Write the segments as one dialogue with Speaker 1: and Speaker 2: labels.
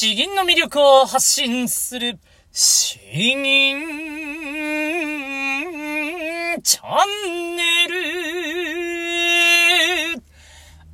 Speaker 1: 詩吟の魅力を発信する、詩吟チャンネル。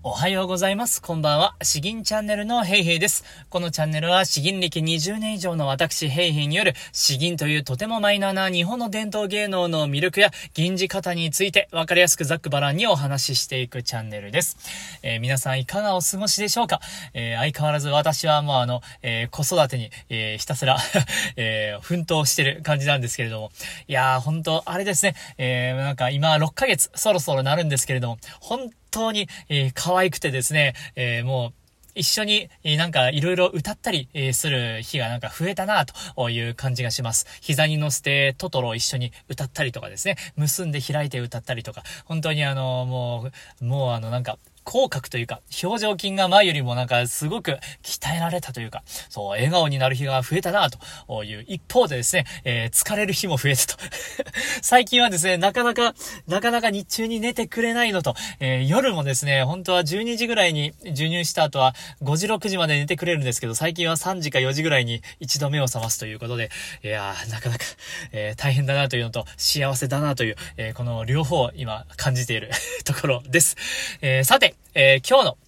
Speaker 1: おはようございます。こんばんは。詩吟チャンネルのヘイヘイです。このチャンネルは詩吟歴20年以上の私ヘイヘイによる詩吟というとてもマイナーな日本の伝統芸能の魅力や吟じ方についてわかりやすくざっくばらんにお話ししていくチャンネルです。えー、皆さんいかがお過ごしでしょうか？えー、相変わらず私はもうあの、えー、子育てに、えひたすら え奮闘してる感じなんですけれども。いやー、本当あれですね。えなんか今6ヶ月そろそろなるんですけれども、本当に、えー、可愛くてですね、えー、もう、一緒に、なんかいろいろ歌ったりする日がなんか増えたなという感じがします。膝に乗せてトトロを一緒に歌ったりとかですね、結んで開いて歌ったりとか、本当にあの、もう、もうあのなんか、口角というか、表情筋が前よりもなんかすごく鍛えられたというか、そう、笑顔になる日が増えたなという一方でですね、えー、疲れる日も増えたと。最近はですね、なかなか、なかなか日中に寝てくれないのと、えー、夜もですね、本当は12時ぐらいに授乳した後は5時6時まで寝てくれるんですけど、最近は3時か4時ぐらいに一度目を覚ますということで、いやー、なかなか、えー、大変だなというのと、幸せだなという、えこの両方を今感じている ところです。えさて、えー、今日の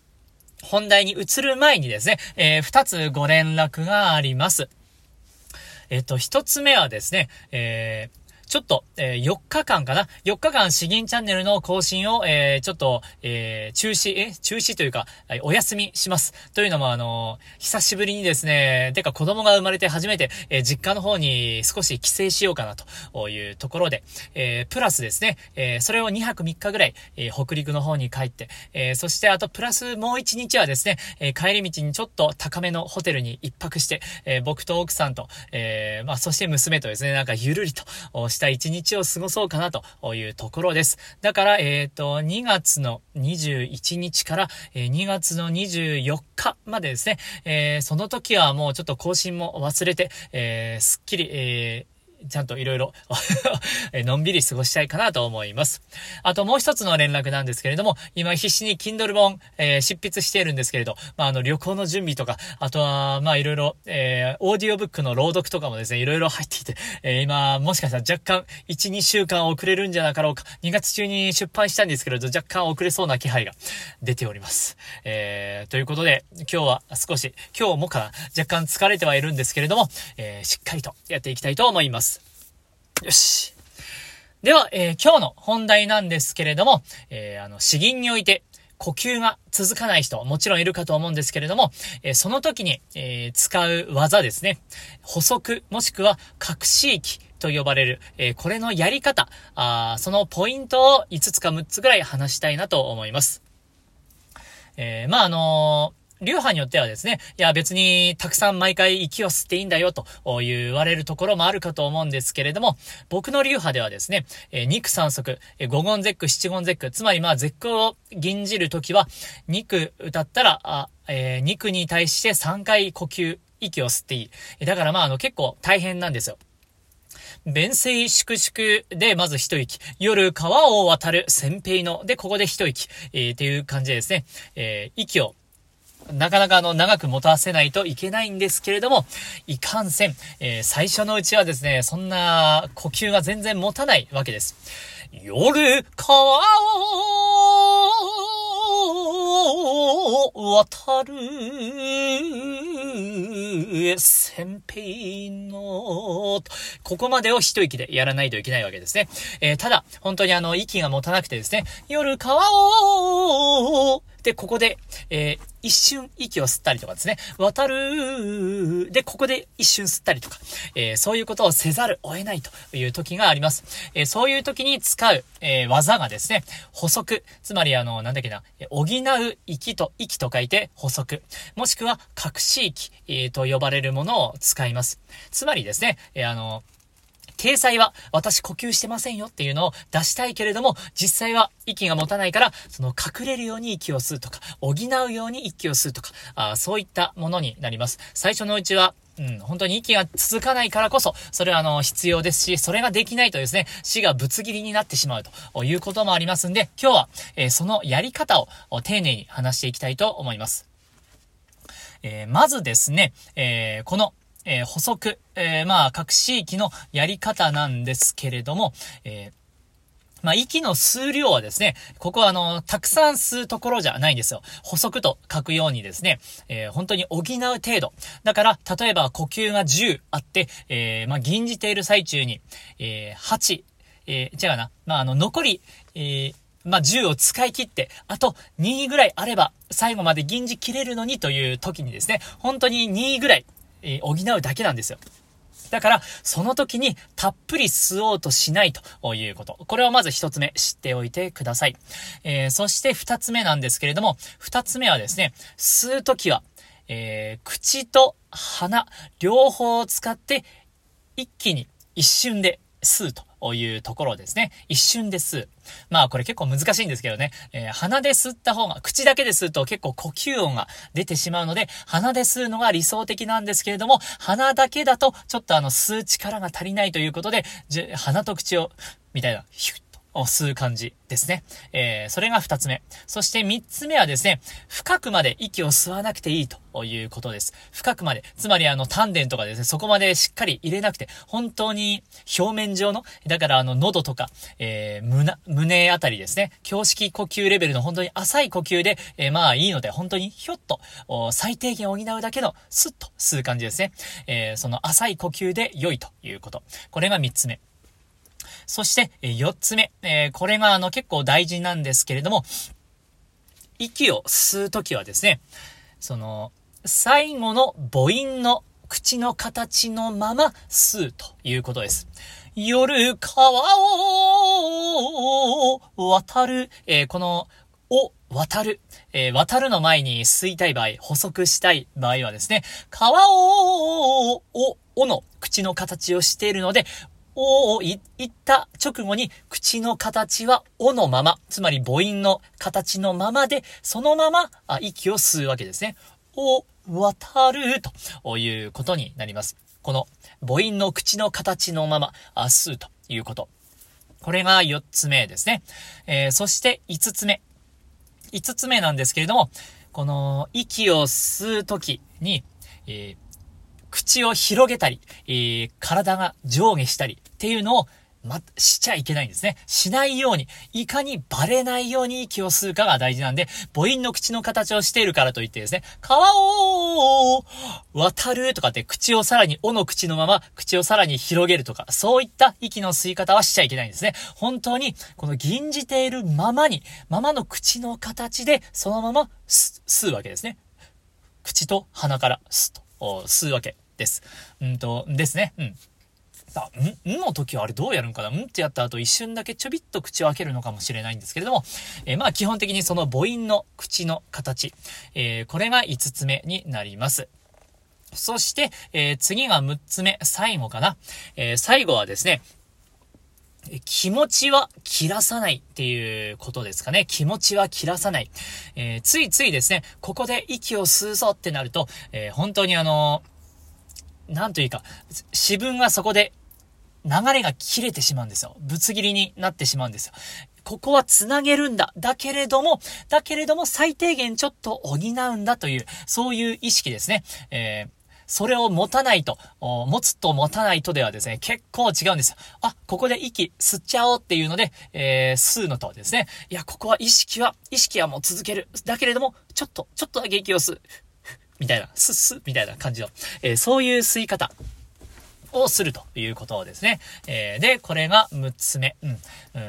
Speaker 1: 本題に移る前にですね、えー、2つご連絡があります。えっ、と、1つ目はですね、えー、ちょっと、えー、4日間かな ?4 日間詩吟チャンネルの更新を、えー、ちょっと、えー、中止、え？中止というか、お休みします。というのも、あの久しぶりにですね、てか子供が生まれて初めて、え実家の方に少し帰省しようかなというところで、えプラスですね、えそれを2泊3日ぐらい、え北陸の方に帰って、えそしてあとプラスもう1日はですね、え帰り道にちょっと高めのホテルに一泊して、え僕と奥さんと、えまあ、そして娘とですね、なんかゆるりとした一日を過ごそうかなというところです。だから、えっ、ー、と、2月の21日から、え2月の24日までですね、えー、その時はもうちょっと更新も忘れて、えー、すっきり、えーちゃんといろいろのんびり過ごしたいかなと思います。あともう一つの連絡なんですけれども、今必死に Kindle 本、えー、執筆しているんですけれど、まあ、あの、旅行の準備とか、あとは、まあ、いろいろ、えー、オーディオブックの朗読とかもですね、いろいろ入っていて、えー、今、もしかしたら若干、1、2週間遅れるんじゃなかろうか、2月中に出版したんですけれど、若干遅れそうな気配が出ております。えー、ということで、今日は少し、今日もかな、若干疲れてはいるんですけれども、えー、しっかりとやっていきたいと思います。よし。では、えー、今日の本題なんですけれども、えー、あの、詩吟において、呼吸が続かない人、もちろんいるかと思うんですけれども、えー、その時に、えー、使う技ですね。補足、もしくは隠し息と呼ばれる、えー、これのやり方、あそのポイントを5つか6つぐらい話したいなと思います。えまあ、あの流派によってはですね、いや別にたくさん毎回息を吸っていいんだよと言われるところもあるかと思うんですけれども、僕の流派ではですね、え肉三足、え五言絶句、七言絶句、つまりまあ絶句を吟じるときは、肉歌ったら、あえー、肉に対して3回呼吸、息を吸っていい。だからまああの結構大変なんですよ。弁声粛々で、まず一息。夜川を渡る先兵の。で、ここで一息。えー、っていう感じでですね、えー、息をなかなかあの、長く持たせないといけないんですけれども、いかんせん、えー、最初のうちはですね、そんな呼吸が全然持たないわけです。夜、川を渡る、先兵の、ここまでを一息でやらないといけないわけですね。えー、ただ、本当にあの、息が持たなくてですね、夜川を、で、ここで、えー、一瞬息を吸ったりとかですね、渡る、で、ここで一瞬吸ったりとか、えー、そういうことをせざるを得ないという時があります。えー、そういう時に使う、え、技がですね、補足、つまりあの、なんだっけな、補う息と、息と書いて補足、もしくは隠し息、え、と呼ばれるものを使います。つまりですね、え、あの、体裁は私呼吸してませんよっていうのを出したいけれども、実際は息が持たないから、その隠れるように息を吸うとか、補うように息を吸うとか、あそういったものになります。最初のうちは、うん、本当に息が続かないからこそ、それはあの、必要ですし、それができないとですね、死がぶつ切りになってしまうということもありますんで、今日は、えー、そのやり方を丁寧に話していきたいと思います。えー、まずですね、えー、この、えー、補足、えー、まあ、各地域のやり方なんですけれども、えー、まあ、息の数量はですね、ここはあの、たくさん吸うところじゃないんですよ。補足と書くようにですね、えー、本当に補う程度。だから、例えば呼吸が10あって、えー、まあ、吟じている最中に、えー、8、えー、違うな、まあ、あの、残り、えー、まあ、10を使い切って、あと2ぐらいあれば、最後まで吟じ切れるのにという時にですね、本当に2ぐらい、え、補うだけなんですよ。だから、その時にたっぷり吸おうとしないということ。これをまず一つ目知っておいてください。えー、そして二つ目なんですけれども、二つ目はですね、吸う時は、えー、口と鼻、両方を使って一気に一瞬で吸うと。いうところですね。一瞬です。まあこれ結構難しいんですけどね、えー、鼻で吸った方が、口だけで吸うと結構呼吸音が出てしまうので、鼻で吸うのが理想的なんですけれども、鼻だけだとちょっとあの吸う力が足りないということで、鼻と口を、みたいな、ヒュッ吸う感じですね。えー、それが二つ目。そして三つ目はですね、深くまで息を吸わなくていいということです。深くまで。つまりあの丹田とかですね、そこまでしっかり入れなくて、本当に表面上の、だからあの喉とか、えー、胸、胸あたりですね、胸式呼吸レベルの本当に浅い呼吸で、えー、まあいいので、本当にひょっと、最低限補うだけのスッと吸う感じですね。えー、その浅い呼吸で良いということ。これが三つ目。そして、え4つ目、これがあの結構大事なんですけれども、息を吸うときはですね、その、最後の母音の口の形のまま吸うということです。夜川を渡る、えー、この、を渡る、えー、渡るの前に吸いたい場合、補足したい場合はですね、川を、お、おの口の形をしているので、おを言った直後に口の形はおのまま、つまり母音の形のままで、そのままあ息を吸うわけですね。お、渡るということになります。この母音の口の形のまま、あ、吸うということ。これが4つ目ですね。えー、そして5つ目。5つ目なんですけれども、この息を吸うときに、えー口を広げたり、えー、体が上下したりっていうのをま、しちゃいけないんですね。しないように、いかにバレないように息を吸うかが大事なんで、母音の口の形をしているからといってですね、川を渡るとかって口をさらに、おの口のまま口をさらに広げるとか、そういった息の吸い方はしちゃいけないんですね。本当に、この吟じているままに、ままの口の形で、そのまま吸うわけですね。口と鼻から吸うと、吸うわけ。です。うんと、ですね。うん。さあ、ん、んの時はあれどうやるんかな？うんってやった後一瞬だけちょびっと口を開けるのかもしれないんですけれども、えー、まあ基本的にその母音の口の形、えー、これが5つ目になります。そして、えー、次が6つ目、最後かな。え最後はですね、気持ちは切らさないっていうことですかね。気持ちは切らさない。えー、ついついですね、ここで息を吸うぞってなると、えー、本当にあのーなんというか、自分はそこで流れが切れてしまうんですよ。ぶつ切りになってしまうんですよ。ここは繋げるんだ。だけれども、だけれども最低限ちょっと補うんだという、そういう意識ですね。えーそれを持たないと、持つと持たないとではですね、結構違うんですよ。あ、ここで息吸っちゃおうっていうので、えー、吸うのとですね、いや、ここは意識は、意識はもう続ける。だけれども、ちょっと、ちょっとだけ息を吸う。みたいな、すっすみたいな感じの、えー、そういう吸い方。をするということですね。えー、で、これが6つ目。うん。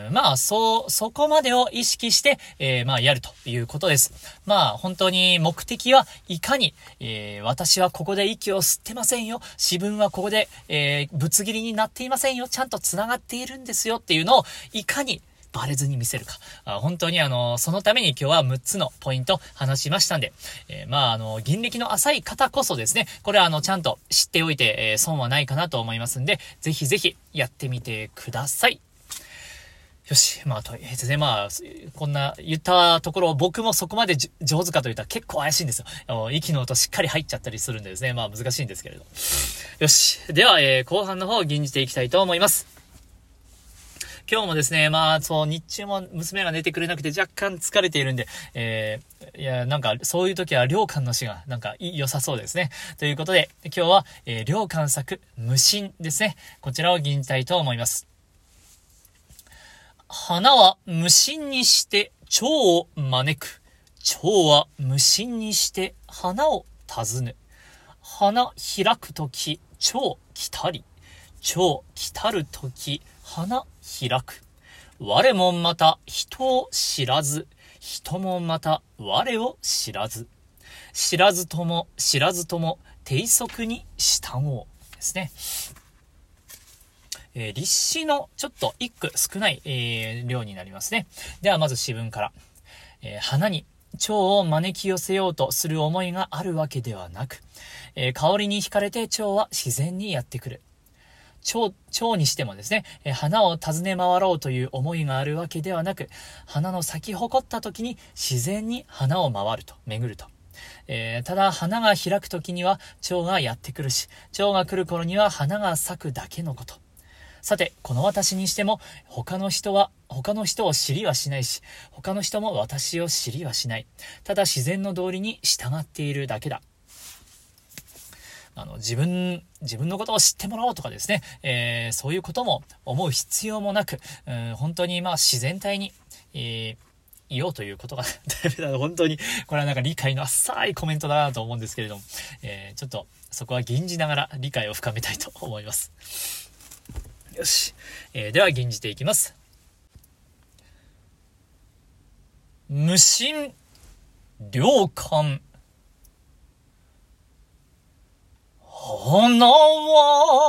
Speaker 1: うん、まあ、そう、そこまでを意識して、えー、まあ、やるということです。まあ、本当に目的はいかに、えー、私はここで息を吸ってませんよ。自分はここで、えぶつ切りになっていませんよ。ちゃんと繋がっているんですよっていうのを、いかにバレずに見せるか。あ本当にあの、そのために今日は6つのポイント話しましたんで、えー、まああの、銀歴の浅い方こそですね、これはあの、ちゃんと知っておいて、えー、損はないかなと思いますんで、ぜひぜひやってみてください。よし。まあ、とりあえずね、まあ、こんな言ったところ、僕もそこまで上手かと言ったら結構怪しいんですよ。息の音しっかり入っちゃったりするんでですね、まあ難しいんですけれど。よし。では、えー、後半の方を吟じていきたいと思います。今日もですね、まあ、そう、日中も娘が寝てくれなくて若干疲れているんで、えー、いや、なんか、そういう時は、良寛の詩が、なんか、良さそうですね。ということで、今日は、えー、良寛作、無心ですね。こちらを吟じたいと思います。花は無心にして蝶を招く。蝶は無心にして花を訪ぬ。花開くとき、蝶来たり。蝶来たるとき、花開く。我もまた人を知らず、人もまた我を知らず。知らずとも知らずとも低速に従おう。ですね。えー、立志のちょっと一句少ない、えー、量になりますね。ではまず詩文から。えー、花に蝶を招き寄せようとする思いがあるわけではなく、えー、香りに惹かれて蝶は自然にやってくる。蝶、蝶にしてもですね、え、花を訪ね回ろうという思いがあるわけではなく、花の咲き誇った時に自然に花を回ると、巡ると。えー、ただ花が開く時には蝶がやってくるし、蝶が来る頃には花が咲くだけのこと。さて、この私にしても、他の人は、他の人を知りはしないし、他の人も私を知りはしない。ただ自然の道理に従っているだけだ。あの、自分、自分のことを知ってもらおうとかですね、えー、そういうことも思う必要もなく、うん、本当にまあ自然体に、えーいようということがダメ だ。本当に、これはなんか理解の浅いコメントだなと思うんですけれども、えー、ちょっとそこは吟じながら理解を深めたいと思います。よし。えー、では、吟じていきます。無心、良寛。花は、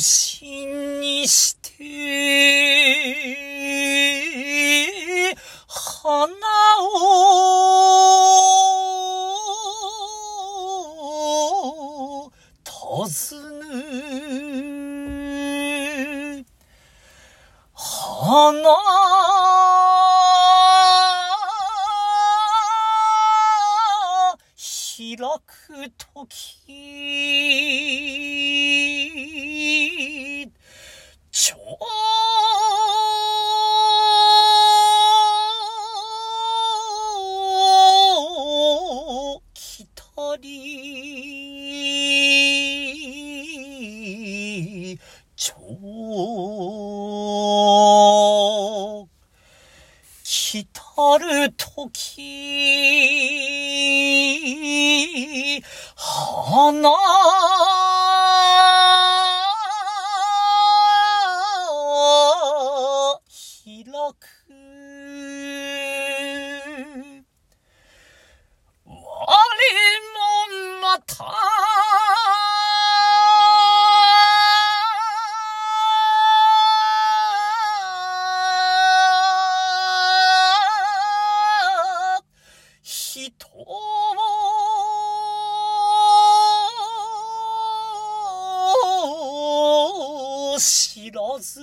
Speaker 1: 無心にして花を訪ぬ花開くとき、ちょ来たり、ちょ来たるとき、花知らず。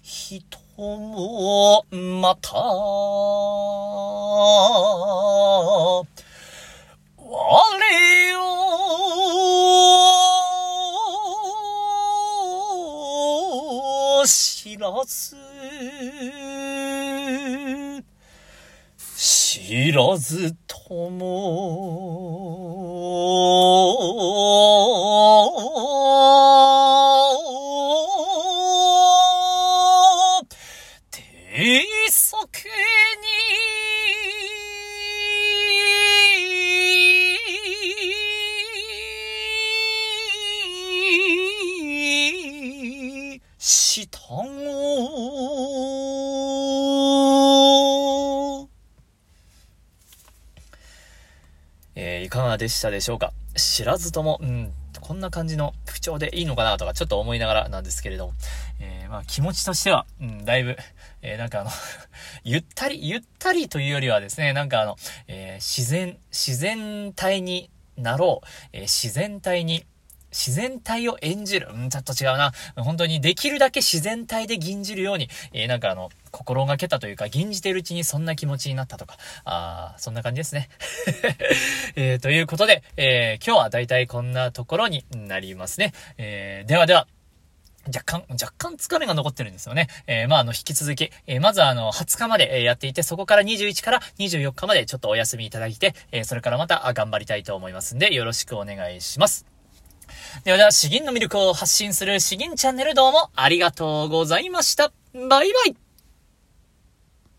Speaker 1: 人もまた。我を知らず。知らず。ともいかがでしたでしょうか？知らずとも、うん、こんな感じの口調でいいのかなとかちょっと思いながらなんですけれども、えー、まあ気持ちとしては、うん、だいぶ、えー、なんかあの ゆったり、ゆったりというよりはですね、なんかあの、えー、自然、自然体になろう、え自然体に自然体を演じる。うん、ちょっと違うな。本当にできるだけ自然体で吟じるように、えー、なんかあの、心がけたというか、吟じてるうちにそんな気持ちになったとか、あそんな感じですね。えー、ということで、えー、今日はだいたいこんなところになりますね。えー、ではでは、若干、若干疲れが残ってるんですよね。えー、まあ、あの、引き続き、えー、まずあの、20日までやっていて、そこから21から24日までちょっとお休みいただいて、えー、それからまた頑張りたいと思いますんで、よろしくお願いします。ではでは、詩吟の魅力を発信する詩吟チャンネルどうもありがとうございました。バイバイ